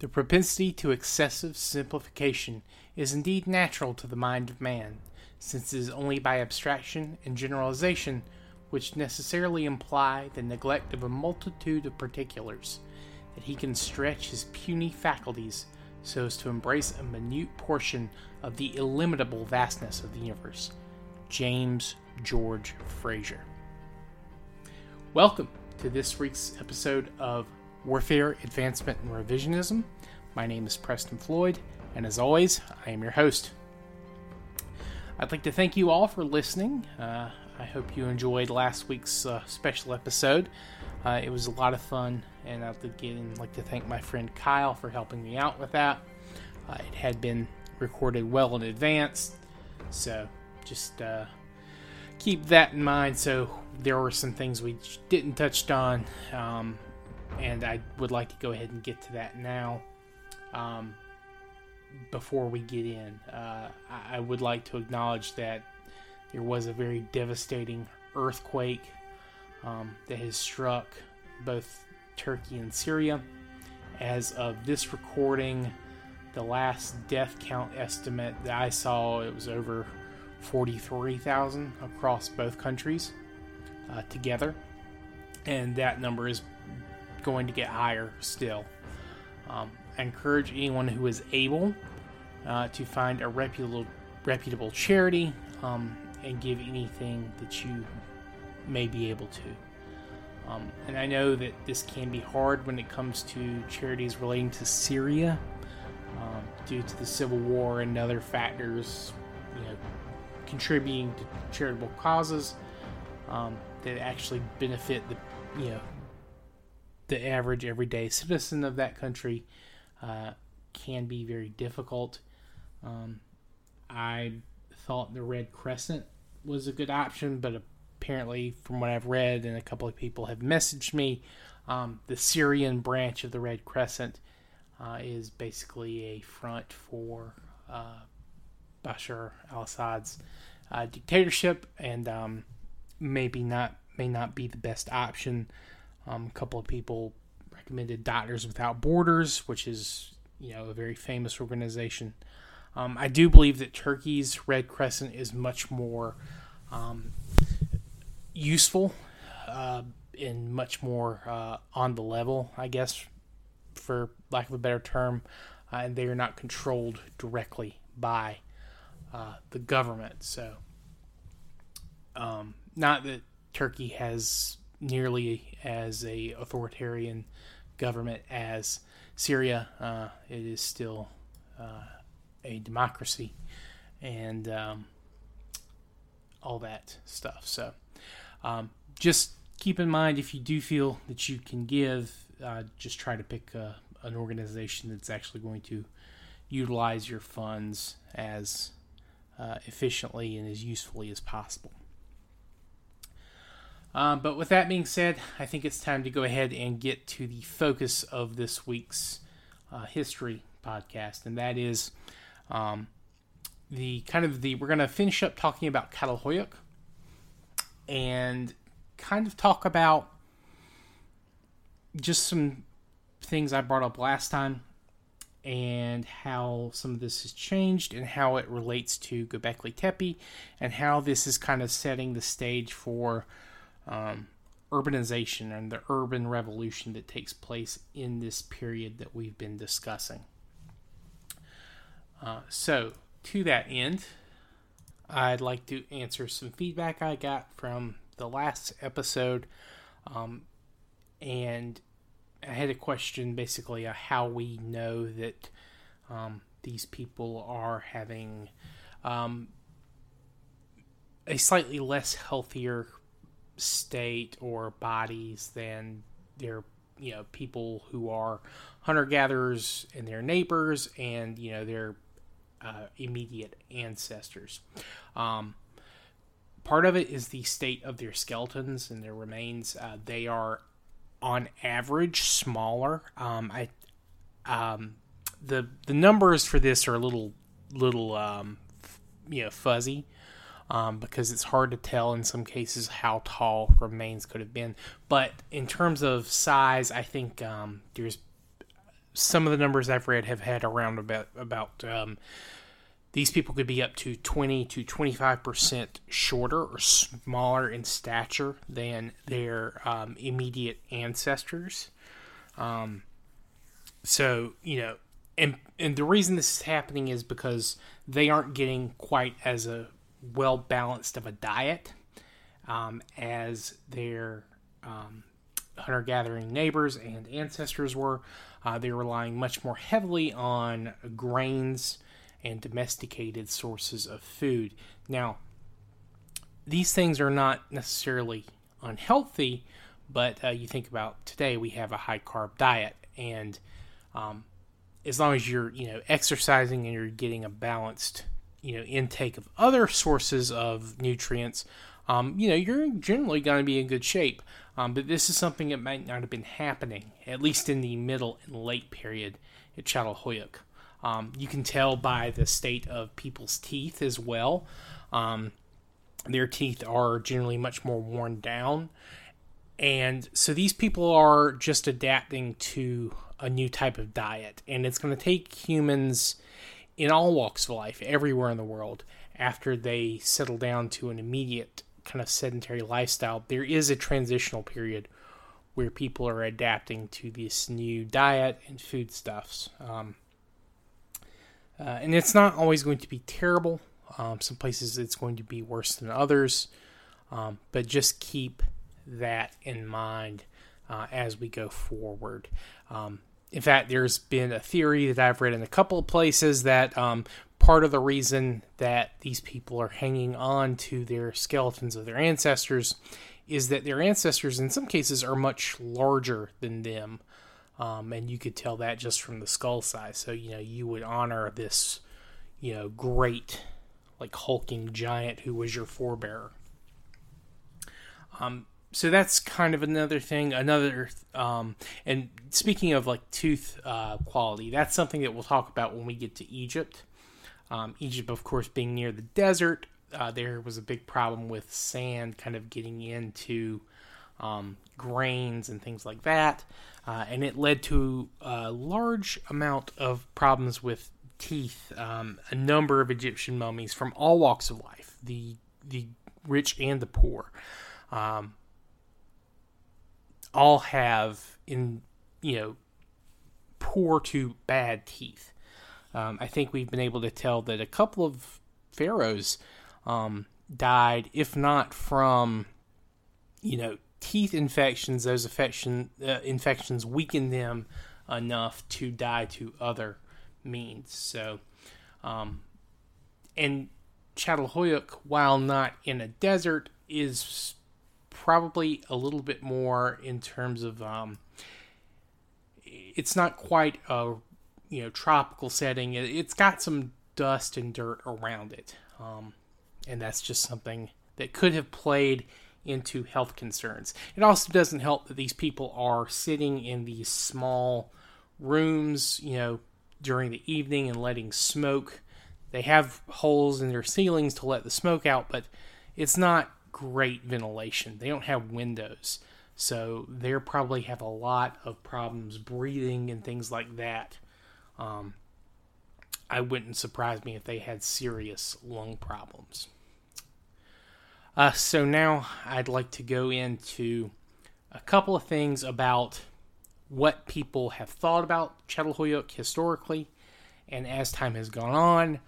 The propensity to excessive simplification is indeed natural to the mind of man, since it is only by abstraction and generalization, which necessarily imply the neglect of a multitude of particulars, that he can stretch his puny faculties so as to embrace a minute portion of the illimitable vastness of the universe. James George Frazer. Welcome to this week's episode of Warfare, Advancement, and Revisionism. My name is Preston Floyd, and as always, I am your host. I'd like to thank you all for listening. Uh, I hope you enjoyed last week's uh, special episode. Uh, it was a lot of fun, and I'd again like to thank my friend Kyle for helping me out with that. Uh, it had been recorded well in advance, so just uh, keep that in mind. So there were some things we didn't touch on. Um, and I would like to go ahead and get to that now. Um, before we get in, uh, I, would like to acknowledge that there was a very devastating earthquake um, that has struck both Turkey and Syria. As of this recording, the last death count estimate that I saw, it was over 43,000 across both countries uh, together. And that number is going to get higher still. Um, I encourage anyone who is able uh, to find a reputable, reputable charity um, and give anything that you may be able to. Um, and I know that this can be hard when it comes to charities relating to Syria um, due to the civil war and other factors, you know, contributing to charitable causes um, that actually benefit the, you know, the average everyday citizen of that country uh, can be very difficult. Um, I thought the Red Crescent was a good option, but apparently, from what I've read, and a couple of people have messaged me, um, the Syrian branch of the Red Crescent uh, is basically a front for uh, Bashar al-Assad's uh, dictatorship, and um, maybe not may not be the best option. Um, a couple of people recommended Doctors Without Borders, which is you know a very famous organization. Um, I do believe that Turkey's Red Crescent is much more um, useful uh, and much more uh, on the level, I guess, for lack of a better term, uh, and they are not controlled directly by uh, the government. So, um, not that Turkey has nearly as a authoritarian government as Syria. Uh, it is still uh, a democracy, and um, all that stuff. So, um, just keep in mind if you do feel that you can give, uh, just try to pick a, an organization that's actually going to utilize your funds as uh, efficiently and as usefully as possible. Um, but with that being said, I think it's time to go ahead and get to the focus of this week's uh, history podcast, and that is um, the kind of the we're going to finish up talking about Catalhoyuk and kind of talk about just some things I brought up last time and how some of this has changed and how it relates to Göbekli Tepe and how this is kind of setting the stage for um, urbanization and the urban revolution that takes place in this period that we've been discussing. Uh, so, to that end, I'd like to answer some feedback I got from the last episode. Um, and I had a question basically how we know that um, these people are having um, a slightly less healthier state or bodies than their you know people who are hunter gatherers and their neighbors and you know their uh, immediate ancestors. Um, part of it is the state of their skeletons and their remains. Uh, they are on average smaller. Um, I um, the the numbers for this are a little little um, you know fuzzy um, because it's hard to tell in some cases how tall remains could have been. But in terms of size, I think um, there's some of the numbers I've read have had around about about um, these people could be up to 20 to 25 percent shorter or smaller in stature than their um, immediate ancestors. Um, so you know, and and the reason this is happening is because they aren't getting quite as a well balanced of a diet um, as their um, hunter gathering neighbors and ancestors were. Uh, they're relying much more heavily on grains and domesticated sources of food. Now, these things are not necessarily unhealthy, but uh, you think about today we have a high carb diet, and um, as long as you're you know exercising and you're getting a balanced you know intake of other sources of nutrients, um, you know you're generally going to be in good shape. Um, but this is something that might not have been happening, at least in the middle and late period at Çatalhöyük. Um, you can tell by the state of people's teeth as well. Um, their teeth are generally much more worn down. And so these people are just adapting to a new type of diet. And it's going to take humans in all walks of life, everywhere in the world, after they settle down to an immediate kind of sedentary lifestyle. There is a transitional period where people are adapting to this new diet and foodstuffs. Um, uh, and it's not always going to be terrible. Um, some places it's going to be worse than others. Um, but just keep that in mind uh, as we go forward. Um, in fact, there's been a theory that I've read in a couple of places that um, part of the reason that these people are hanging on to their skeletons of their ancestors is that their ancestors, in some cases, are much larger than them. Um, and you could tell that just from the skull size. So you know you would honor this, you know, great, like hulking giant who was your forebearer. Um, so that's kind of another thing. Another, um, and speaking of like tooth uh, quality, that's something that we'll talk about when we get to Egypt. Um, Egypt, of course, being near the desert, uh, there was a big problem with sand kind of getting into um, grains and things like that. Uh, and it led to a large amount of problems with teeth. Um, a number of Egyptian mummies from all walks of life, the the rich and the poor, um, all have in you know poor to bad teeth. Um, I think we've been able to tell that a couple of pharaohs um, died, if not from you know teeth infections, those infection, uh, infections weaken them enough to die to other means. So, um, and Çatalhöyük, while not in a desert, is probably a little bit more in terms of um, it's not quite a you know tropical setting. It's got some dust and dirt around it, um, and that's just something that could have played into health concerns. It also doesn't help that these people are sitting in these small rooms, you know, during the evening and letting smoke. They have holes in their ceilings to let the smoke out, but it's not great ventilation. They don't have windows. So they probably have a lot of problems breathing and things like that. Um, I wouldn't surprise me if they had serious lung problems. Uh, so now I'd like to go into a couple of things about what people have thought about Çatalhöyük historically, and as time has gone on,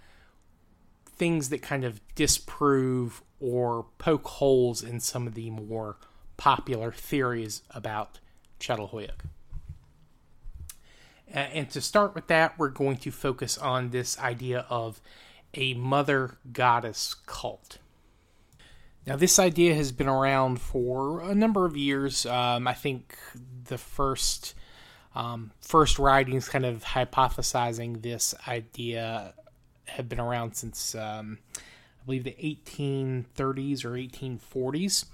things that kind of disprove or poke holes in some of the more popular theories about. Uh, and to start with that, we're going to focus on this idea of a mother goddess cult. Now, this idea has been around for a number of years. Um, I think the first um, first writings, kind of hypothesizing this idea, have been around since um, I believe the 1830s or 1840s,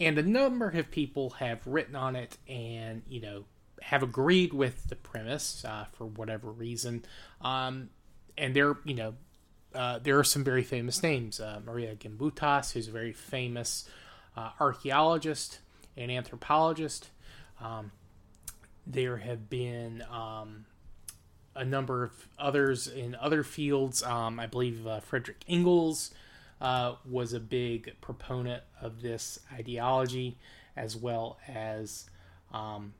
and a number of people have written on it and you know have agreed with the premise uh, for whatever reason. Um, and they're you know uh, there are some very famous names. Uh, Maria Gimbutas, who's a very famous uh, archaeologist and anthropologist. Um, there have been um, a number of others in other fields. Um, I believe uh, Frederick Engels uh, was a big proponent of this ideology, as well as um,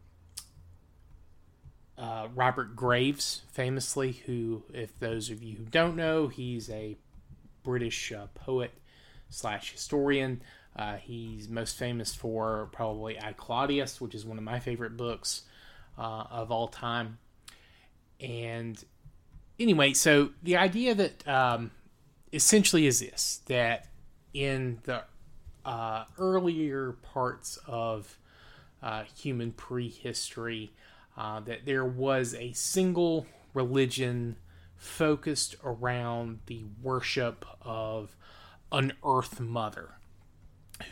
uh, Robert Graves, famously, who, if those of you who don't know, he's a British uh, poet slash historian. Uh, he's most famous for probably I Claudius, which is one of my favorite books uh, of all time. And anyway, so the idea that um, essentially is this that in the uh, earlier parts of uh, human prehistory, uh, that there was a single religion focused around the worship of an earth mother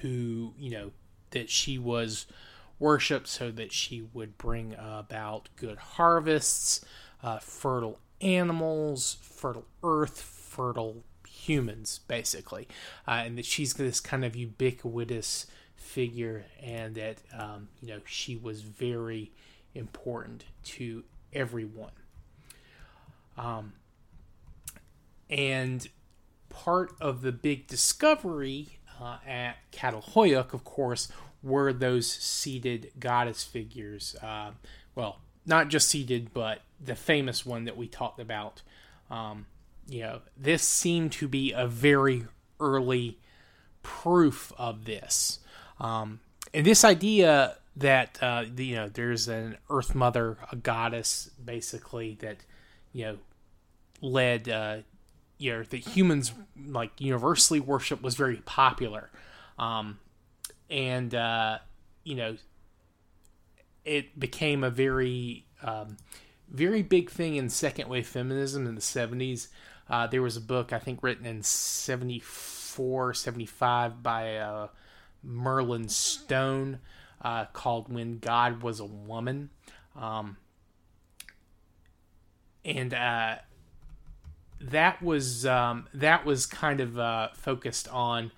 who, you know, that she was worshipped so that she would bring about good harvests, uh, fertile animals, fertile earth, fertile humans, basically, uh, and that she's this kind of ubiquitous figure, and that um, you know she was very important to everyone. Um, and part of the big discovery uh, at Catalhoyuk, of course, were those seated goddess figures. Uh, well, not just seated, but the famous one that we talked about. Um, you know, this seemed to be a very early proof of this. Um, and this idea that uh, you know there's an Earth Mother, a goddess, basically that you know led uh, you know that humans like universally worship was very popular, um, and uh, you know it became a very um, very big thing in second wave feminism in the 70s. Uh, there was a book, I think, written in 74, 75 by uh, Merlin Stone uh, called When God Was a Woman. Um, and uh, that was um, that was kind of uh, focused on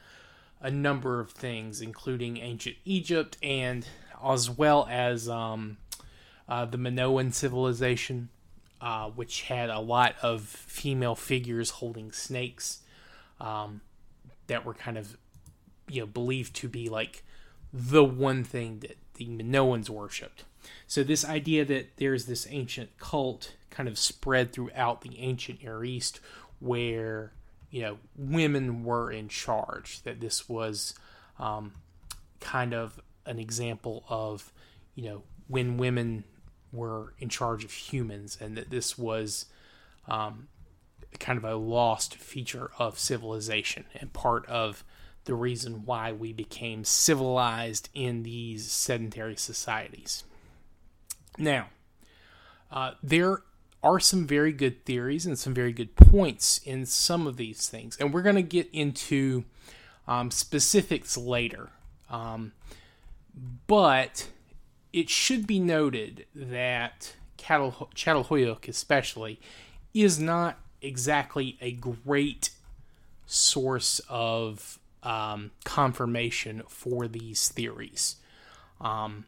a number of things, including ancient Egypt and as well as um, uh, the Minoan civilization, uh, which had a lot of female figures holding snakes um, that were kind of you know believed to be like the one thing that the Minoans worshipped. So this idea that there's this ancient cult kind of spread throughout the ancient Near East, where you know women were in charge. That this was um, kind of an example of you know when women were in charge of humans, and that this was um, kind of a lost feature of civilization and part of the reason why we became civilized in these sedentary societies. Now, uh, there are some very good theories and some very good points in some of these things, and we're going to get into um, specifics later. Um, but it should be noted that Çatalhöyük, especially, is not exactly a great source of um, confirmation for these theories. Um,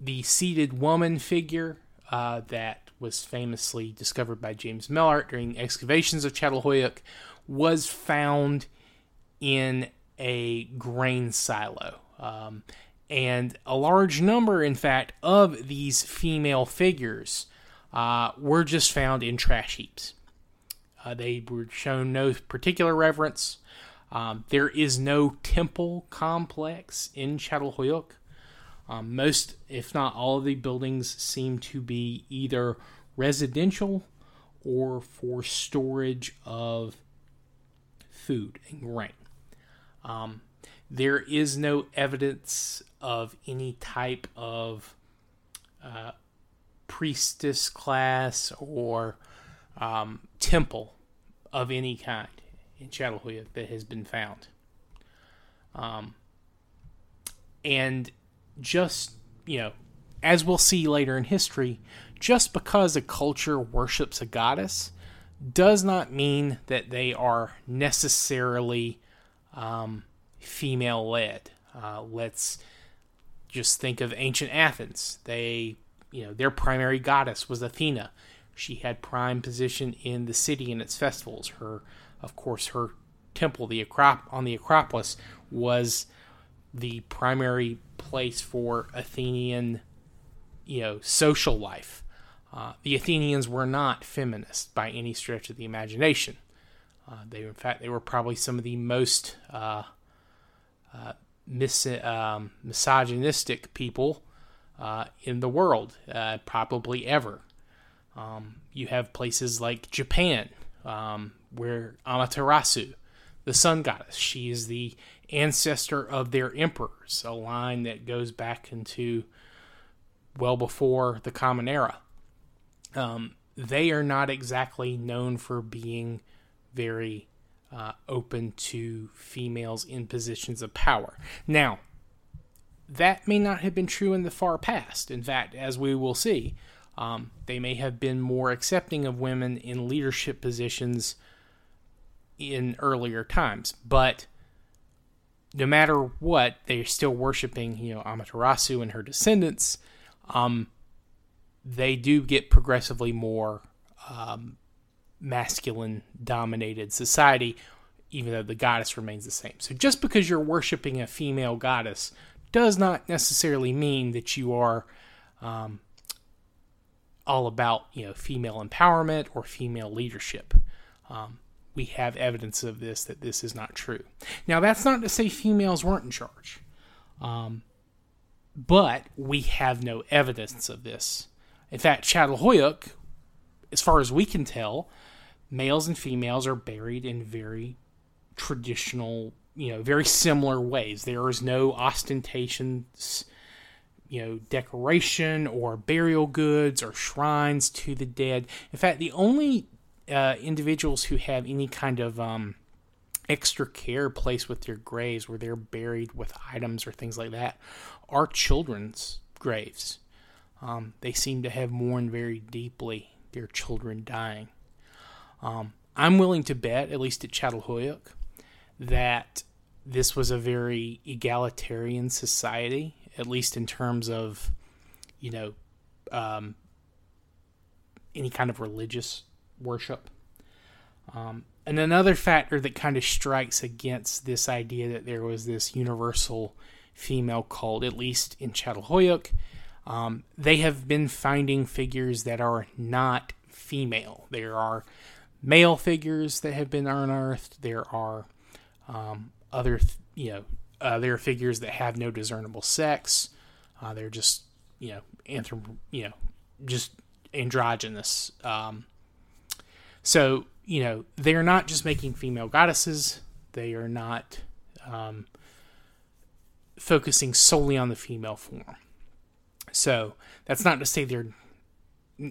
the seated woman figure uh, that was famously discovered by James Mellaart during excavations of Çatalhöyük was found in a grain silo. Um, and a large number, in fact, of these female figures uh, were just found in trash heaps. Uh, they were shown no particular reverence. Um, there is no temple complex in Çatalhöyük. Um, most, if not all, of the buildings seem to be either residential or for storage of food and grain. Um, there is no evidence of any type of uh, priestess class or um, temple of any kind in Çatalhöyük that has been found. Um, and just, you know, as we'll see later in history, just because a culture worships a goddess does not mean that they are necessarily um, female led. Uh, let's just think of ancient Athens. They, you know, their primary goddess was Athena. She had prime position in the city and its festivals. Her, of course, her temple, the Acrop- on the Acropolis, was the primary place for Athenian, you know, social life. Uh, the Athenians were not feminist by any stretch of the imagination. Uh, they, in fact, they were probably some of the most uh, uh mis- um, misogynistic people uh, in the world, uh, probably ever. Um, you have places like Japan, um, where Amaterasu, the sun goddess, she is the ancestor of their emperors, a line that goes back into well before the Common Era. Um, they are not exactly known for being very uh, open to females in positions of power. Now, that may not have been true in the far past. In fact, as we will see, um, they may have been more accepting of women in leadership positions in earlier times. But no matter what, they're still worshiping, you know, Amaterasu and her descendants. Um, they do get progressively more um, masculine dominated society, even though the goddess remains the same. So just because you're worshiping a female goddess does not necessarily mean that you are um, all about you know female empowerment or female leadership. Um, we have evidence of this that this is not true. Now that's not to say females weren't in charge, um, but we have no evidence of this. In fact, Çatalhöyük, as far as we can tell, males and females are buried in very traditional you know very similar ways. There is no ostentations, you know, decoration or burial goods or shrines to the dead. In fact, the only uh, individuals who have any kind of um, extra care placed with their graves, where they're buried with items or things like that, are children's graves. Um, they seem to have mourned very deeply their children dying. Um, I'm willing to bet, at least at Çatalhöyük, that this was a very egalitarian society, at least in terms of, you know, um, any kind of religious worship. Um, and another factor that kind of strikes against this idea that there was this universal female cult, at least in Çatalhöyük, um, they have been finding figures that are not female. There are male figures that have been unearthed. There are um, other, you know, uh, there are figures that have no discernible sex. Uh, they're just, you know, anthrop- you know, just androgynous. Um, so, you know, they are not just making female goddesses. They are not um, focusing solely on the female form. So that's not to say there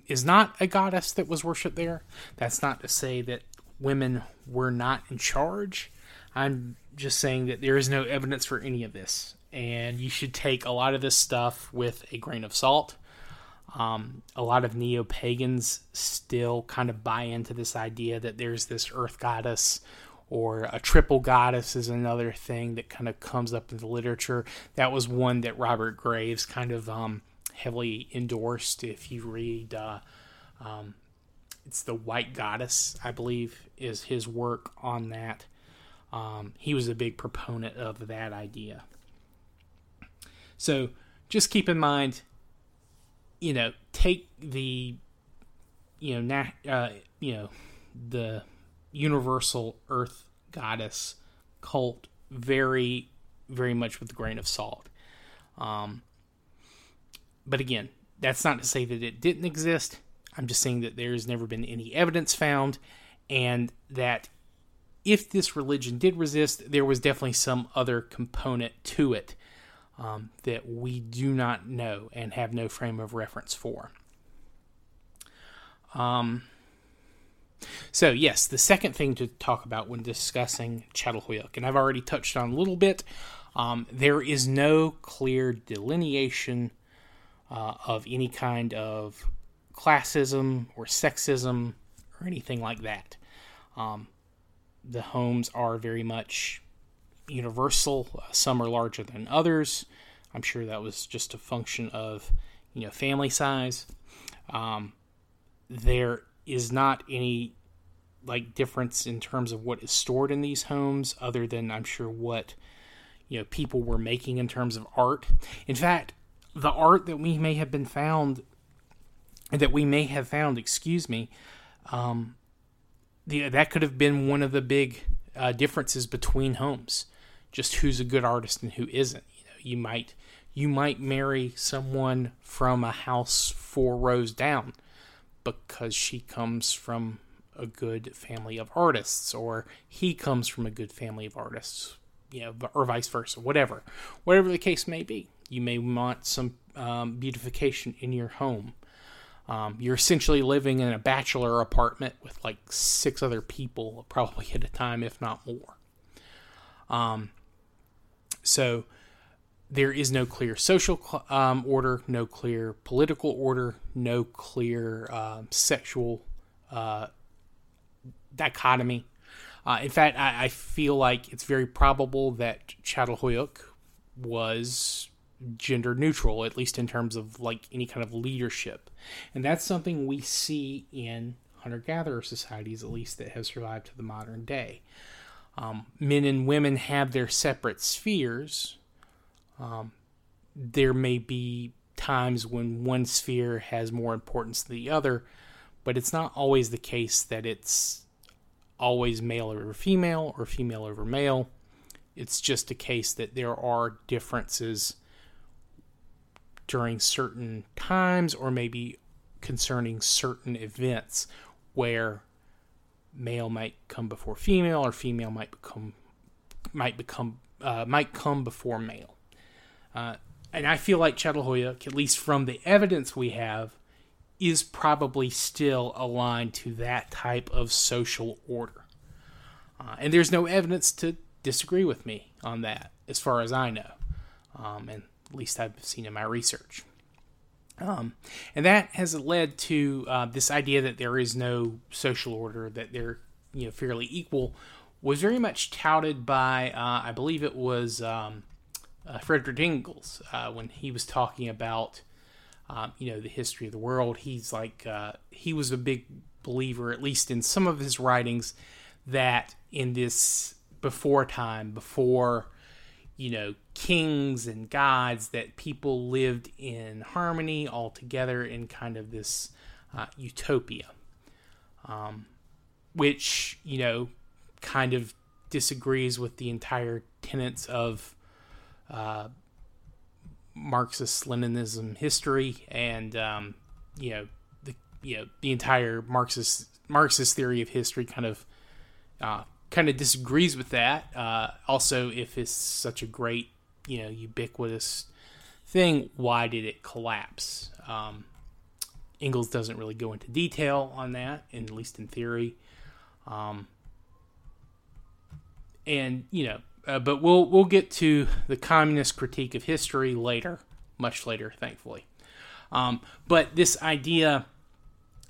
is not a goddess that was worshipped there. That's not to say that women were not in charge. I'm just saying that there is no evidence for any of this, and you should take a lot of this stuff with a grain of salt. Um, a lot of neo pagans still kind of buy into this idea that there's this earth goddess or a triple goddess is another thing that kind of comes up in the literature. That was one that Robert Graves kind of um, heavily endorsed. If you read, uh, um, it's the White Goddess, I believe, is his work on that. Um, he was a big proponent of that idea. So just keep in mind, you know, take the, you know, nat- uh, you know, the universal Earth goddess cult very, very much with a grain of salt. Um, but again, that's not to say that it didn't exist. I'm just saying that there's never been any evidence found, and that if this religion did resist, there was definitely some other component to it um, that we do not know and have no frame of reference for. Um, so, yes, the second thing to talk about when discussing Çatalhöyük, and I've already touched on a little bit, um, there is no clear delineation uh, of any kind of classism or sexism or anything like that. Um, the homes are very much universal. Some are larger than others. I'm sure that was just a function of, you know, family size. Um, there is not any like difference in terms of what is stored in these homes other than I'm sure what you know people were making in terms of art. In fact, the art that we may have been found that we may have found, excuse me, um, the, that could have been one of the big uh, differences between homes, just who's a good artist and who isn't. You know, you might you might marry someone from a house four rows down because she comes from a good family of artists or he comes from a good family of artists you know or vice versa whatever whatever the case may be you may want some um, beautification in your home um, you're essentially living in a bachelor apartment with like six other people probably at a time if not more um, so there is no clear social um, order, no clear political order, no clear um, sexual uh, dichotomy. Uh, in fact, I, I, feel like it's very probable that Çatalhöyük was gender neutral, at least in terms of like any kind of leadership, and that's something we see in hunter-gatherer societies, at least that have survived to the modern day. Um, men and women have their separate spheres. Um, there may be times when one sphere has more importance than the other, but it's not always the case that it's always male over female or female over male. It's just a case that there are differences during certain times or maybe concerning certain events where male might come before female or female might become might become uh, might come before male. Uh, and I feel like Çatalhöyük, at least from the evidence we have, is probably still aligned to that type of social order. Uh, and there's no evidence to disagree with me on that, as far as I know, um, and at least I've seen in my research. Um, and that has led to uh, this idea that there is no social order, that they're you know fairly equal, was very much touted by uh, I believe it was um, uh, Frederick Engels uh, when he was talking about um, you know the history of the world. He's like uh, he was a big believer, at least in some of his writings, that in this before time, before you know kings and gods, that people lived in harmony all together in kind of this uh, utopia, um, which you know kind of disagrees with the entire tenets of uh, Marxist Leninism history and um, you know the you know the entire Marxist Marxist theory of history kind of uh, kind of disagrees with that. Uh, also, if it's such a great, you know, ubiquitous thing, why did it collapse? Um, Engels doesn't really go into detail on that, at least in theory. Um, and you know, uh, but we'll we'll get to the communist critique of history later, much later, thankfully. Um, but this idea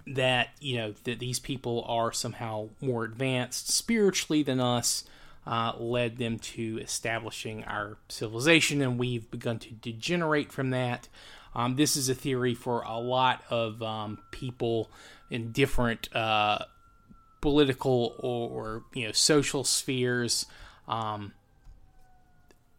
that you know that these people are somehow more advanced spiritually than us uh, led them to establishing our civilization, and we've begun to degenerate from that. Um, this is a theory for a lot of um, people in different uh, political or, or, you know social spheres. Um,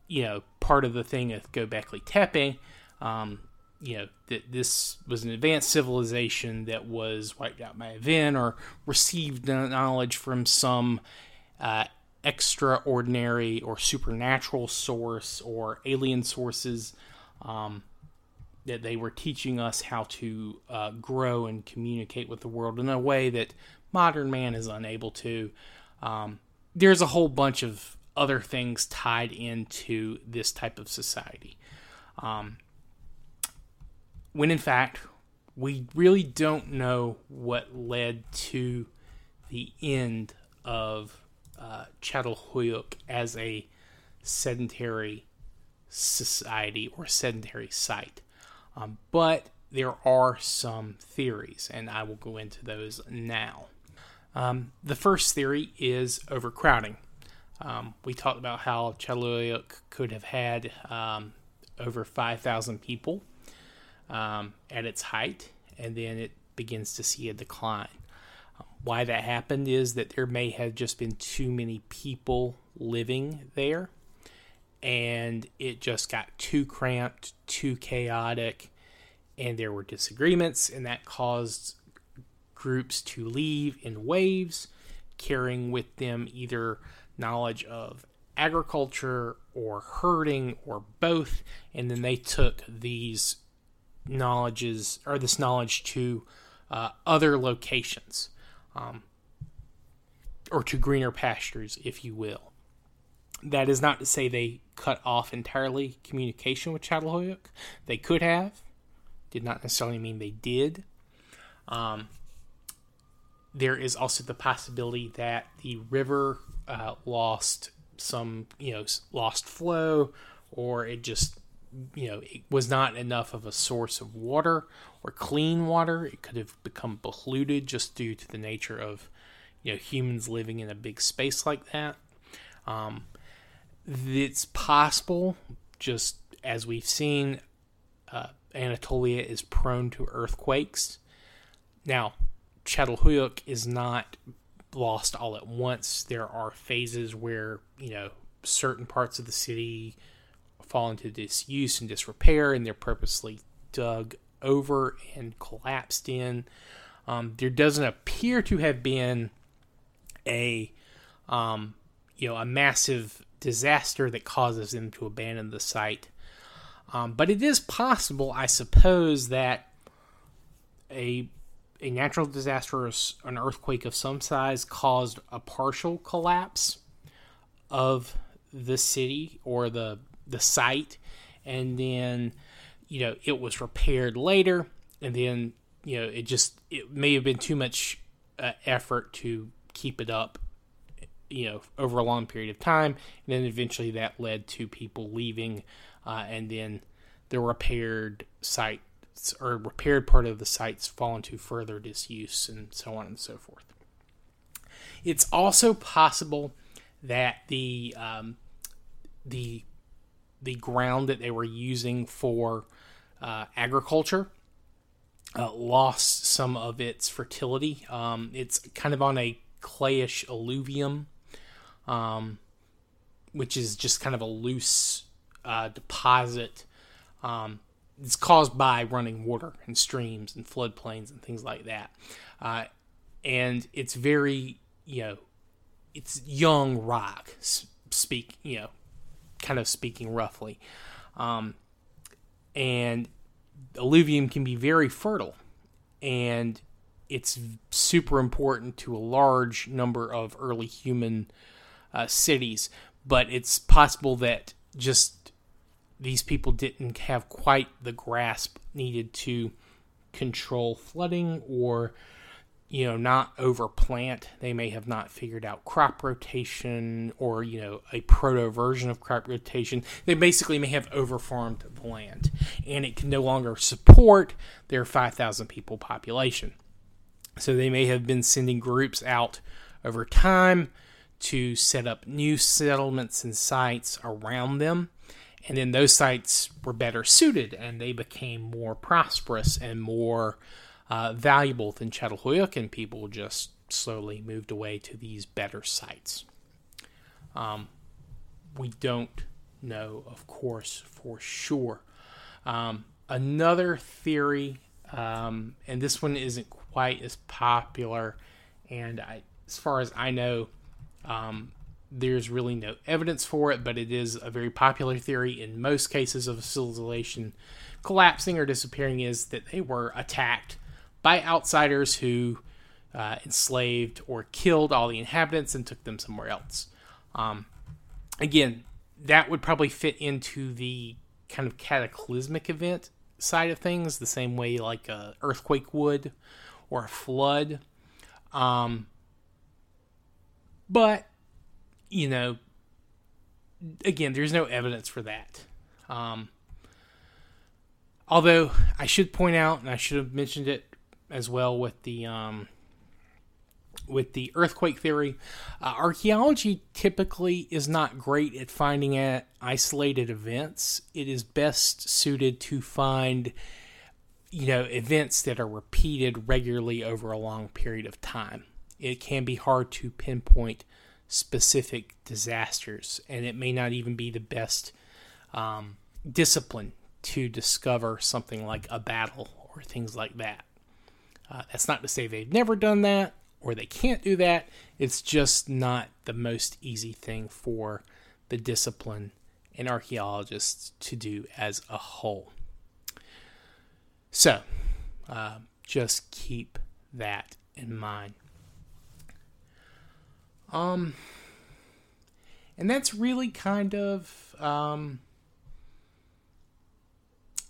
you know, part of the thing of Göbekli Tepe um, you know that this was an advanced civilization that was wiped out by a event or received knowledge from some uh, extraordinary or supernatural source or alien sources um, that they were teaching us how to uh, grow and communicate with the world in a way that modern man is unable to. Um, there's a whole bunch of other things tied into this type of society. Um, when in fact, we really don't know what led to the end of uh, as a sedentary society or sedentary site. Um, but there are some theories, and I will go into those now. Um, the first theory is overcrowding. Um, we talked about how Çatalhöyük could have had um, over 5,000 people um, at its height, and then it begins to see a decline. Why that happened is that there may have just been too many people living there, and it just got too cramped, too chaotic, and there were disagreements, and that caused groups to leave in waves, carrying with them either knowledge of agriculture or herding or both, and then they took these knowledges or this knowledge to uh, other locations um, or to greener pastures, if you will. That is not to say they cut off entirely communication with Çatalhöyük. They could have. Did not necessarily mean they did. Um, there is also the possibility that the river uh, lost some, you know, lost flow, or it just, you know, it was not enough of a source of water or clean water. It could have become polluted just due to the nature of, you know, humans living in a big space like that. Um, it's possible, just as we've seen, uh, Anatolia is prone to earthquakes. Now, Çatalhöyük is not lost all at once. There are phases where, you know, certain parts of the city fall into disuse and disrepair and they're purposely dug over and collapsed in. Um, there doesn't appear to have been a, um, you know, a massive disaster that causes them to abandon the site. Um, but it is possible, I suppose, that a a natural disaster or an earthquake of some size caused a partial collapse of the city or the the site, and then you know it was repaired later, and then you know it just it may have been too much uh, effort to keep it up you know over a long period of time and then eventually that led to people leaving uh, and then the repaired sites or repaired part of the sites fall into further disuse and so on and so forth. It's also possible that the um, the the ground that they were using for uh, agriculture uh, lost some of its fertility. Um, it's kind of on a clayish alluvium um, which is just kind of a loose uh, deposit. Um, it's caused by running water and streams and floodplains and things like that. Uh, and it's very, you know, it's young rock, speak, you know, kind of speaking roughly. Um, and alluvium can be very fertile. And it's super important to a large number of early human uh, cities, but it's possible that just these people didn't have quite the grasp needed to control flooding or you know not overplant they may have not figured out crop rotation or you know a proto version of crop rotation they basically may have overfarmed the land and it can no longer support their 5000 people population so they may have been sending groups out over time to set up new settlements and sites around them. And then those sites were better suited and they became more prosperous and more uh, valuable than Çatalhöyük, and people just slowly moved away to these better sites. Um, we don't know, of course, for sure. Um, another theory, um, and this one isn't quite as popular, and I, as far as I know, um, there's really no evidence for it, but it is a very popular theory in most cases of civilization collapsing or disappearing is that they were attacked by outsiders who uh, enslaved or killed all the inhabitants and took them somewhere else. Um, again, that would probably fit into the kind of cataclysmic event side of things, the same way like a earthquake would or a flood. Um, but, you know, again, there's no evidence for that. Um, although I should point out, and I should have mentioned it as well with the um, with the earthquake theory, uh, archaeology typically is not great at finding at isolated events. It is best suited to find you know, events that are repeated regularly over a long period of time. It can be hard to pinpoint specific disasters, and it may not even be the best um, discipline to discover something like a battle or things like that. Uh, that's not to say they've never done that or they can't do that. It's just not the most easy thing for the discipline and archaeologists to do as a whole. So, uh, just keep that in mind. Um, and that's really kind of um,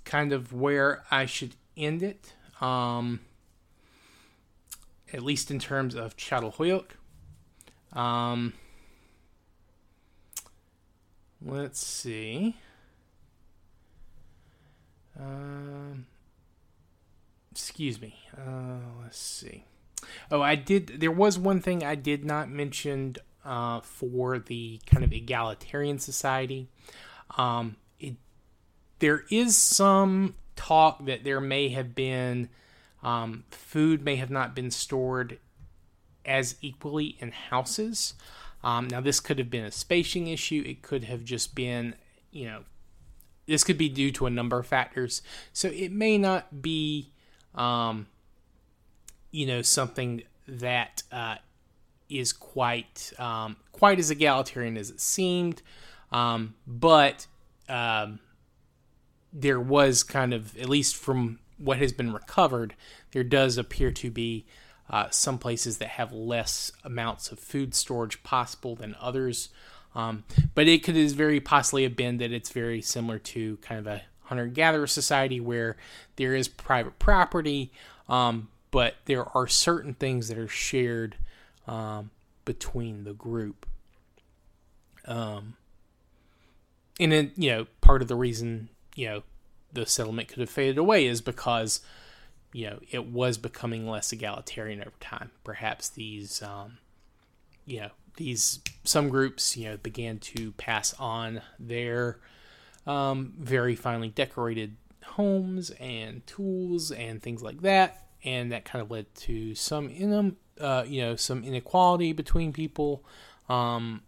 kind of where I should end it. Um, at least in terms of Çatalhöyük. Um, let's see. Um, excuse me. Uh, let's see. Oh, I did. There was one thing I did not mention uh, for the kind of egalitarian society. Um, it, there is some talk that there may have been um, food may have not been stored as equally in houses. Um, now, this could have been a spacing issue. It could have just been, you know, this could be due to a number of factors. So it may not be, um, you know, something that uh, is quite um, quite as egalitarian as it seemed, um, but um, there was kind of, at least from what has been recovered, there does appear to be uh, some places that have less amounts of food storage possible than others. Um, but it could is very possibly have been that it's very similar to kind of a hunter gatherer society where there is private property, um, but there are certain things that are shared um, between the group. Um, and then, you know, part of the reason, you know, the settlement could have faded away is because you know it was becoming less egalitarian over time. Perhaps these um, you know these some groups you know began to pass on their um, very finely decorated homes and tools and things like that, and that kind of led to some in uh, you know some inequality between people. Um,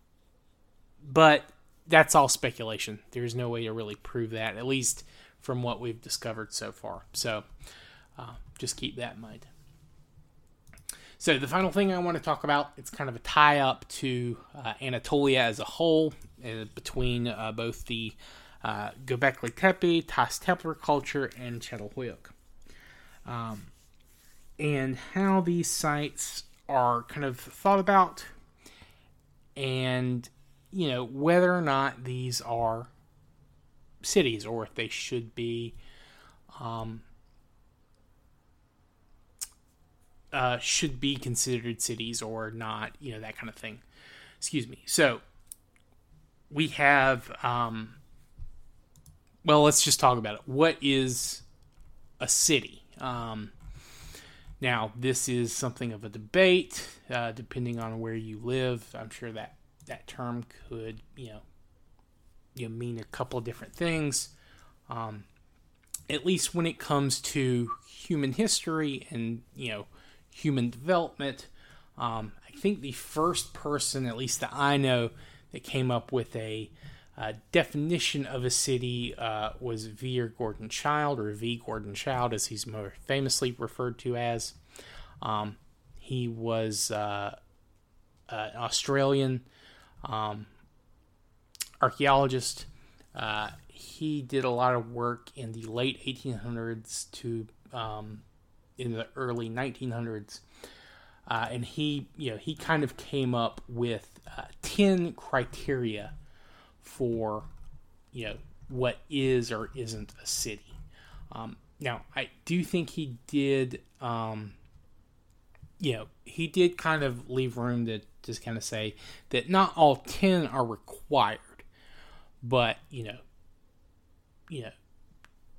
but that's all speculation. There's no way to really prove that, at least from what we've discovered so far. So uh, just keep that in mind. So the final thing I want to talk about, it's kind of a tie up to uh, Anatolia as a whole, uh, between uh, both the uh, Göbekli Tepe, Tepeler culture, and Çatalhöyük. Um, and how these sites are kind of thought about, and you know whether or not these are cities or if they should be um, uh, should be considered cities or not, you know, that kind of thing. Excuse me. So we have, um, well, let's just talk about it. What is a city? Um, now, this is something of a debate, uh, depending on where you live. I'm sure that that term could, you know, you know, mean a couple of different things. Um, at least when it comes to human history and you know human development. Um, I think the first person, at least that I know, that came up with a uh, definition of a city uh, was V. Gordon Childe, or V. Gordon Childe, as he's more famously referred to as. Um, he was uh, an Australian um, archaeologist. Uh, he did a lot of work in the late 1800s to um, in the early 1900s, uh, and he you know he kind of came up with uh, 10 criteria for you know what is or isn't a city. Um, now I do think he did. Um, you know, he did kind of leave room to just kind of say that not all 10 are required but you know, you know,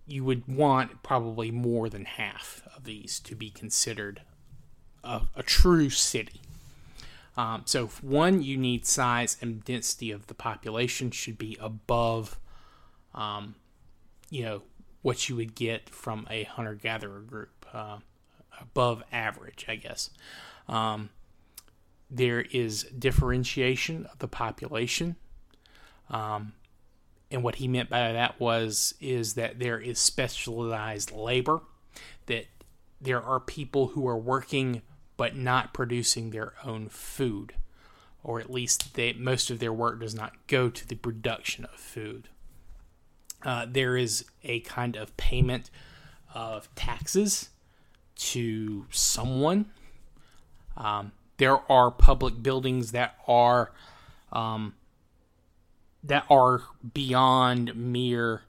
you would want probably more than half of these to be considered a, a true city. Um, so, one, you need size and density of the population should be above, um, you know, what you would get from a hunter gatherer group, uh, above average, I guess. Um, there is differentiation of the population. Um, and what he meant by that was is that there is specialized labor, that there are people who are working but not producing their own food, or at least they, most of their work does not go to the production of food. Uh, there is a kind of payment of taxes to someone. Um, there are public buildings that are um, that are beyond mere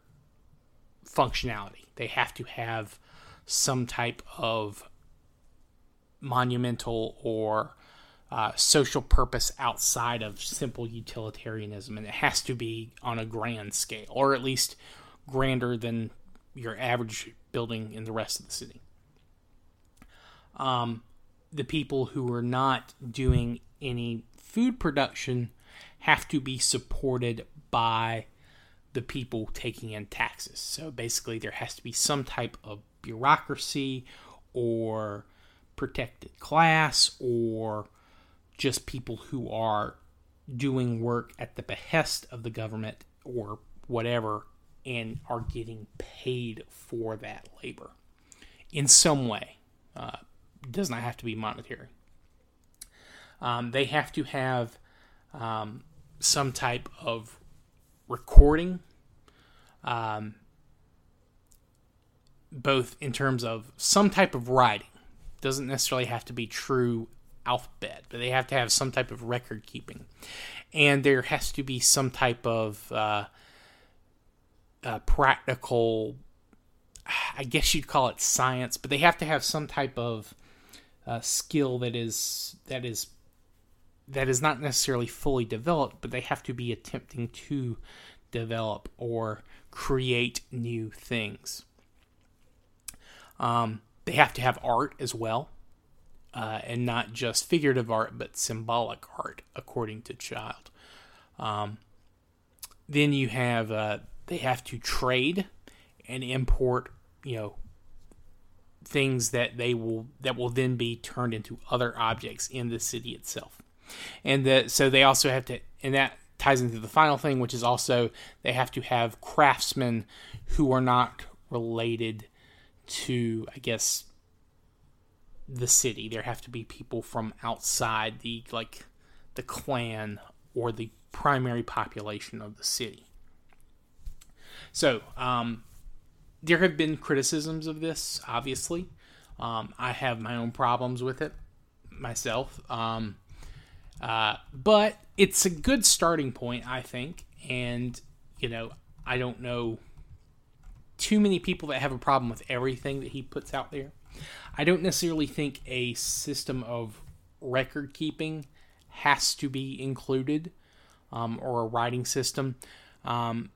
functionality. They have to have some type of monumental or uh, social purpose outside of simple utilitarianism, and it has to be on a grand scale, or at least grander than your average building in the rest of the city. Um, the people who are not doing any food production have to be supported by the people taking in taxes. So basically, there has to be some type of bureaucracy or protected class or just people who are doing work at the behest of the government or whatever and are getting paid for that labor in some way. Uh, does not have to be monetary. Um, they have to have um, some type of recording, um, both in terms of some type of writing. Doesn't necessarily have to be true alphabet, but they have to have some type of record keeping. And there has to be some type of uh, uh, practical, I guess you'd call it science, but they have to have some type of uh, skill that is that is that is not necessarily fully developed, but they have to be attempting to develop or create new things. Um, they have to have art as well, uh, and not just figurative art, but symbolic art, according to Childe. Um, then you have uh, they have to trade and import, you know, things that they will that will then be turned into other objects in the city itself. And the, so they also have to, and that ties into the final thing, which is also they have to have craftsmen who are not related to, I guess, the city. There have to be people from outside the like the clan or the primary population of the city. So, um, there have been criticisms of this, obviously. Um, I have my own problems with it myself. Um, uh, but it's a good starting point, I think. And, you know, I don't know too many people that have a problem with everything that he puts out there. I don't necessarily think a system of record keeping has to be included um, or a writing system um,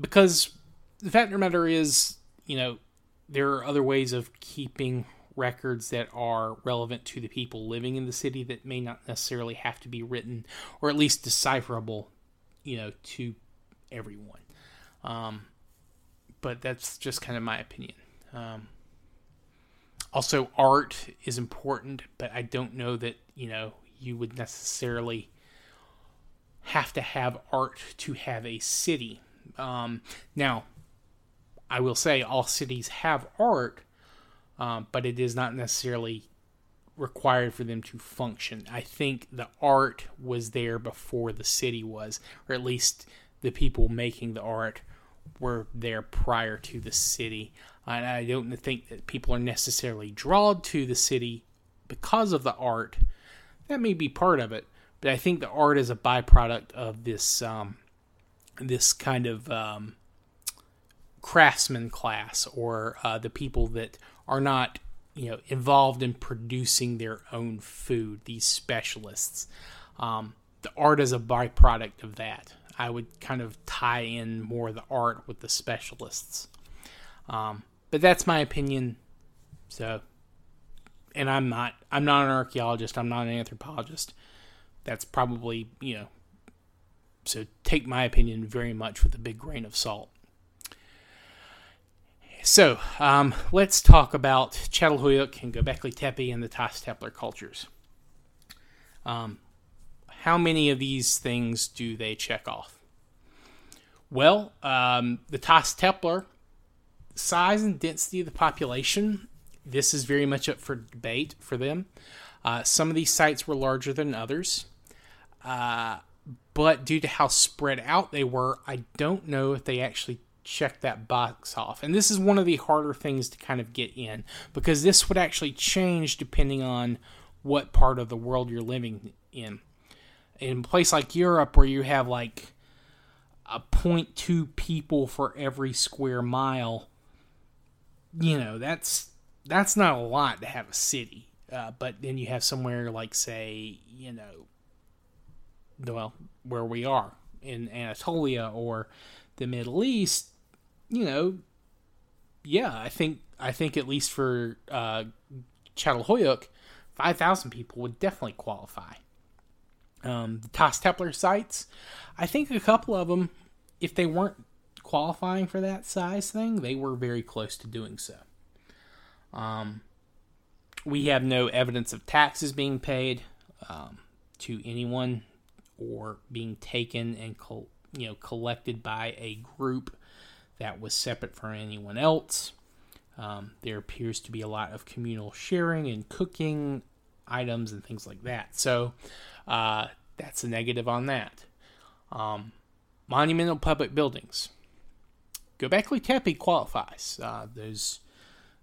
because the fact of the matter is, you know, there are other ways of keeping records that are relevant to the people living in the city that may not necessarily have to be written or at least decipherable, you know, to everyone. Um, but that's just kind of my opinion. Um, also, art is important, but I don't know that, you know, you would necessarily have to have art to have a city. Um, now, I will say all cities have art, um, but it is not necessarily required for them to function. I think the art was there before the city was, or at least the people making the art were there prior to the city. And I don't think that people are necessarily drawn to the city because of the art. That may be part of it, but I think the art is a byproduct of this um, this kind of um, craftsman class or uh, the people that are not you know involved in producing their own food these specialists. Um, the art is a byproduct of that. I would kind of tie in more the art with the specialists. Um, but that's my opinion. So and i'm not i'm not an archaeologist. I'm not an anthropologist. That's probably you know so take my opinion very much with a big grain of salt so um, let's talk about Çatalhöyük and Göbekli Tepe and the Tas Tepeler cultures. Um, how many of these things do they check off? Well, um, the Tas Tepeler size and density of the population. This is very much up for debate for them. Uh, some of these sites were larger than others. Uh, but due to how spread out they were, I don't know if they actually checked that box off. And this is one of the harder things to kind of get in because this would actually change depending on what part of the world you're living in. In a place like Europe, where you have like a 0.2 people for every square mile, you know that's that's not a lot to have a city. Uh, but then you have somewhere like, say, you know, well, where we are in Anatolia or the Middle East, you know, yeah, I think I think at least for uh, Çatalhöyük, five thousand people would definitely qualify. Um, the Tas Tepeler sites, I think a couple of them, if they weren't qualifying for that size thing, they were very close to doing so. Um, we have no evidence of taxes being paid um, to anyone or being taken and col- you know collected by a group that was separate from anyone else. Um, there appears to be a lot of communal sharing and cooking items and things like that. So uh, that's a negative on that. Um, monumental public buildings. Göbekli Tepe qualifies. Uh, those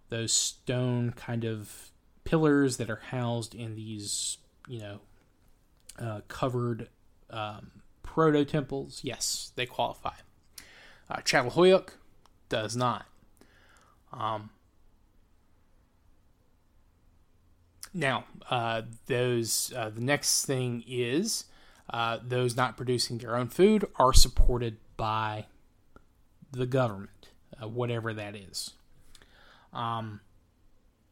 those stone kind of pillars that are housed in these, you know, uh, covered um, proto temples, yes, they qualify. Uh, does not. Um, now, uh, those uh, the next thing is uh, those not producing their own food are supported by the government, uh, whatever that is. Um,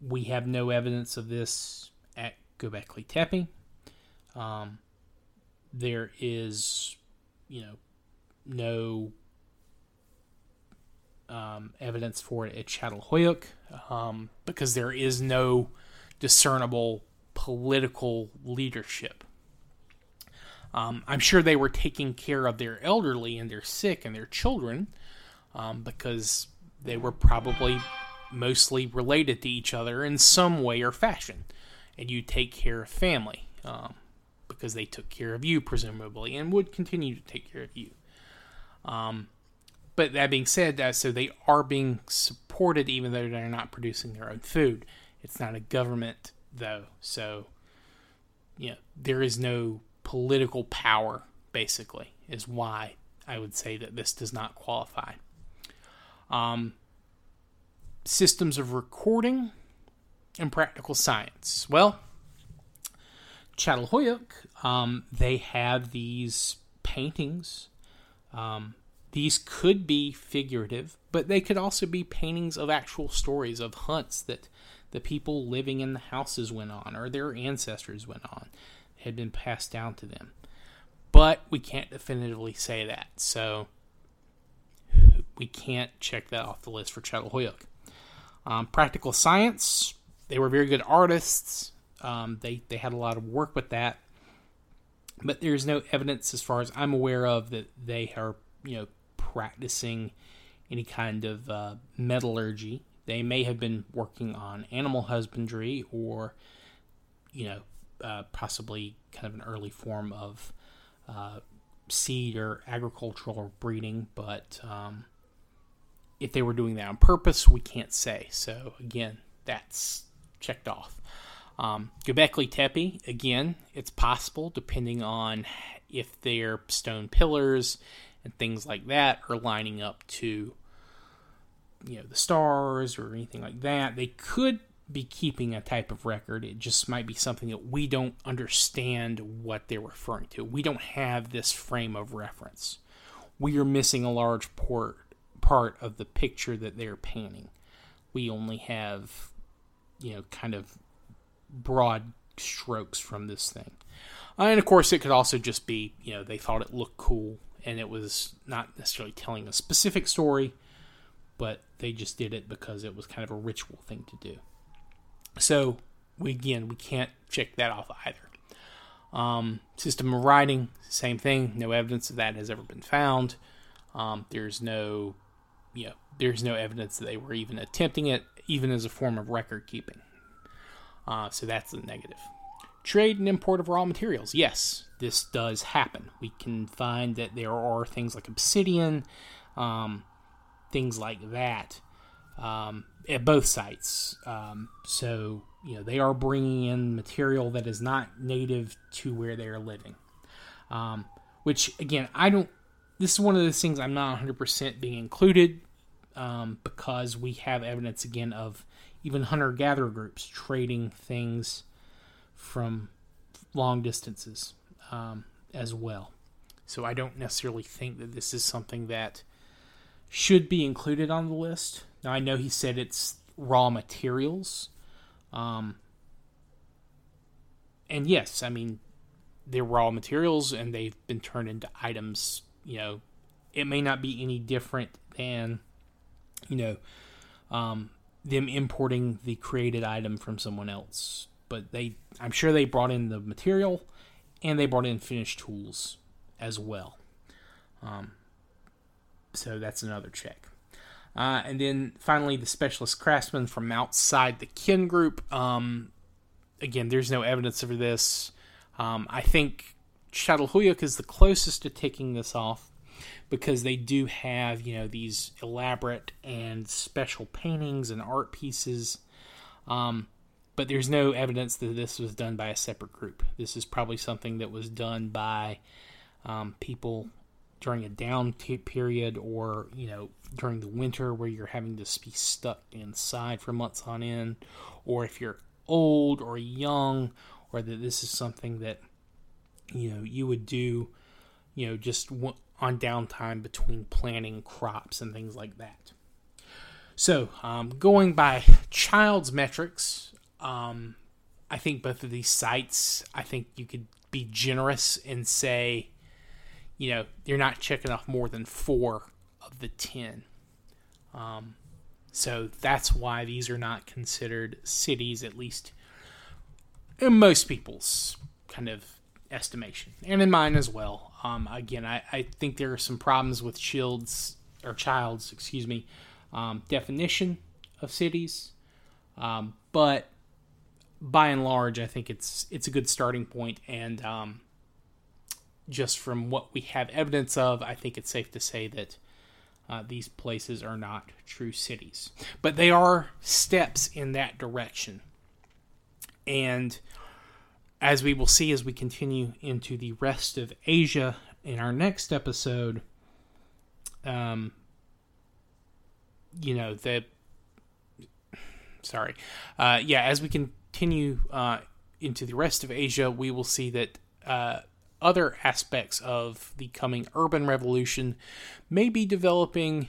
we have no evidence of this at Göbekli Tepe. Um, there is, you know, no um, evidence for it at Çatalhöyük um, because there is no discernible political leadership. Um, I'm sure they were taking care of their elderly and their sick and their children um, because they were probably mostly related to each other in some way or fashion. And you take care of family um, because they took care of you, presumably, and would continue to take care of you. Um, but that being said, uh, so they are being supported even though they're not producing their own food. It's not a government, though. So, you know, there is no political power, basically, is why I would say that this does not qualify. Um, systems of recording and practical science. Well, Çatalhöyük, um, they have these paintings. Um, these could be figurative, but they could also be paintings of actual stories of hunts that the people living in the houses went on or their ancestors went on, had been passed down to them. But we can't definitively say that, so we can't check that off the list for Çatalhöyük. Um, practical science, they were very good artists. Um, they they had a lot of work with that, but there's no evidence, as far as I'm aware of, that they are you know practicing any kind of uh, metallurgy. They may have been working on animal husbandry or, you know, uh, possibly kind of an early form of uh, seed or agricultural breeding, but um, if they were doing that on purpose, we can't say. So again, that's checked off. Um, Göbekli Tepe, again, it's possible depending on if they're stone pillars and things like that are lining up to you know the stars or anything like that. They could be keeping a type of record. It just might be something that we don't understand what they're referring to. We don't have this frame of reference. We are missing a large port, part of the picture that they're painting. We only have, you know, kind of broad strokes from this thing. And of course, it could also just be, you know, they thought it looked cool and it was not necessarily telling a specific story, but they just did it because it was kind of a ritual thing to do. So we again we can't check that off either. Um, system of writing, same thing. No evidence of that has ever been found. Um, there's no, you know, there's no evidence that they were even attempting it, even as a form of record keeping. Uh, so that's the negative. Trade and import of raw materials. Yes, this does happen. We can find that there are things like obsidian, um, things like that um, at both sites. Um, so you know they are bringing in material that is not native to where they are living. Um, which again, I don't. This is one of those things I'm not 100% being included um, because we have evidence again of even hunter gatherer groups trading things from long distances um, as well. So I don't necessarily think that this is something that should be included on the list. Now I know he said it's raw materials. Um, and yes, I mean they're raw materials and they've been turned into items, you know, it may not be any different than you know um, them importing the created item from someone else. But they I'm sure they brought in the material and they brought in finished tools as well. Um, so that's another check. Uh, and then finally, the specialist craftsman from outside the kin group. Um, again, there's no evidence of this. Um, I think Çatalhöyük is the closest to taking this off because they do have, you know, these elaborate and special paintings and art pieces. Um, but there's no evidence that this was done by a separate group. This is probably something that was done by um, people during a down t- period or you know during the winter where you're having to be stuck inside for months on end or if you're old or young or that this is something that you know you would do you know just on downtime between planting crops and things like that so um, going by Childe's metrics um, i think both of these sites i think you could be generous and say you know, you're not checking off more than four of the 10. Um, so that's why these are not considered cities, at least in most people's kind of estimation, and in mine as well. Um, again, I, I think there are some problems with Childe's or Childe's, excuse me, um, definition of cities, um, but by and large, I think it's it's a good starting point, and um, just from what we have evidence of, I think it's safe to say that uh, these places are not true cities. But they are steps in that direction. And as we will see as we continue into the rest of Asia in our next episode, um, you know, the Sorry. Uh, yeah, as we continue uh, into the rest of Asia, we will see that. Uh, other aspects of the coming urban revolution may be developing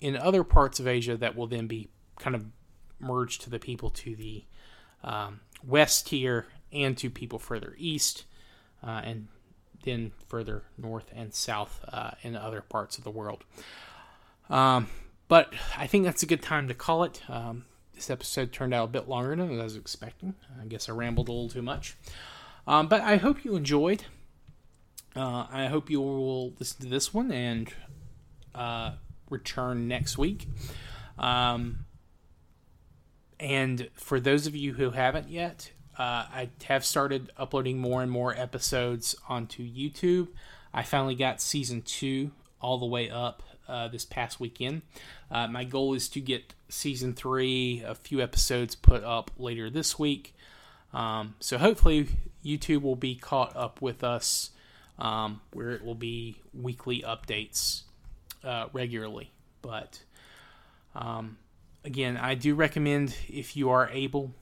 in other parts of Asia that will then be kind of merged to the people to the um, west here and to people further east uh, and then further north and south uh, in other parts of the world. Um, but I think that's a good time to call it. Um, this episode turned out a bit longer than I was expecting. I guess I rambled a little too much. Um, but I hope you enjoyed. Uh, I hope you will listen to this one and uh, return next week. Um, and for those of you who haven't yet, uh, I have started uploading more and more episodes onto YouTube. I finally got season two all the way up uh, this past weekend. Uh, my goal is to get season three, a few episodes put up later this week. Um, so hopefully, YouTube will be caught up with us um, where it will be weekly updates uh, regularly. But um, again, I do recommend if you are able,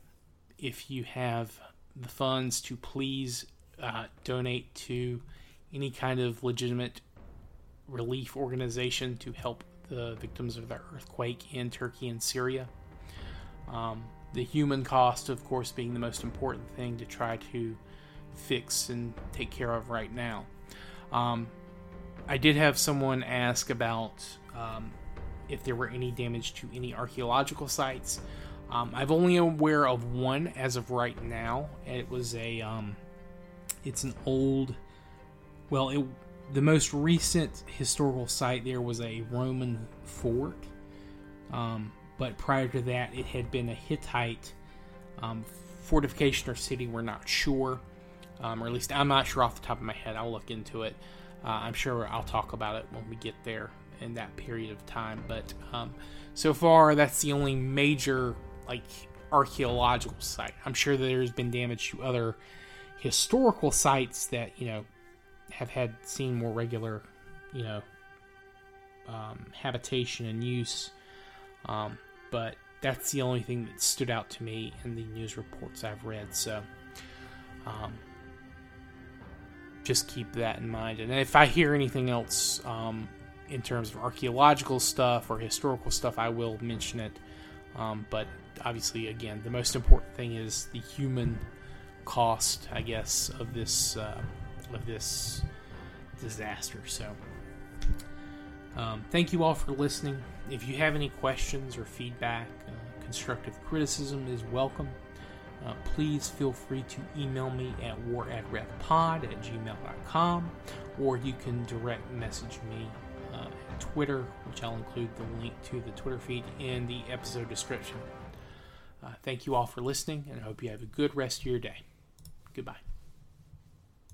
if you have the funds, to please uh, donate to any kind of legitimate relief organization to help the victims of the earthquake in Turkey and Syria. Um, the human cost, of course, being the most important thing to try to fix and take care of right now. Um, I did have someone ask about um, if there were any damage to any archaeological sites. Um, I've only aware of one as of right now. It was a, um, it's an old, well, it, the most recent historical site there was a Roman fort. Um, but prior to that, it had been a Hittite um, fortification or city. We're not sure, um, or at least I'm not sure off the top of my head. I'll look into it. Uh, I'm sure I'll talk about it when we get there in that period of time. But um, so far, that's the only major like archaeological site. I'm sure there's been damage to other historical sites that you know have had seen more regular, you know, um, habitation and use. Um, but that's the only thing that stood out to me in the news reports I've read. So, um, just keep that in mind. And if I hear anything else um, in terms of archaeological stuff or historical stuff, I will mention it. Um, but obviously, again, the most important thing is the human cost, I guess, of this uh, of this disaster. So, um, thank you all for listening. If you have any questions or feedback, uh, constructive criticism is welcome. Uh, please feel free to email me at waradreppod at gmail.com or you can direct message me uh, at Twitter, which I'll include the link to the Twitter feed in the episode description. Uh, thank you all for listening, and I hope you have a good rest of your day. Goodbye.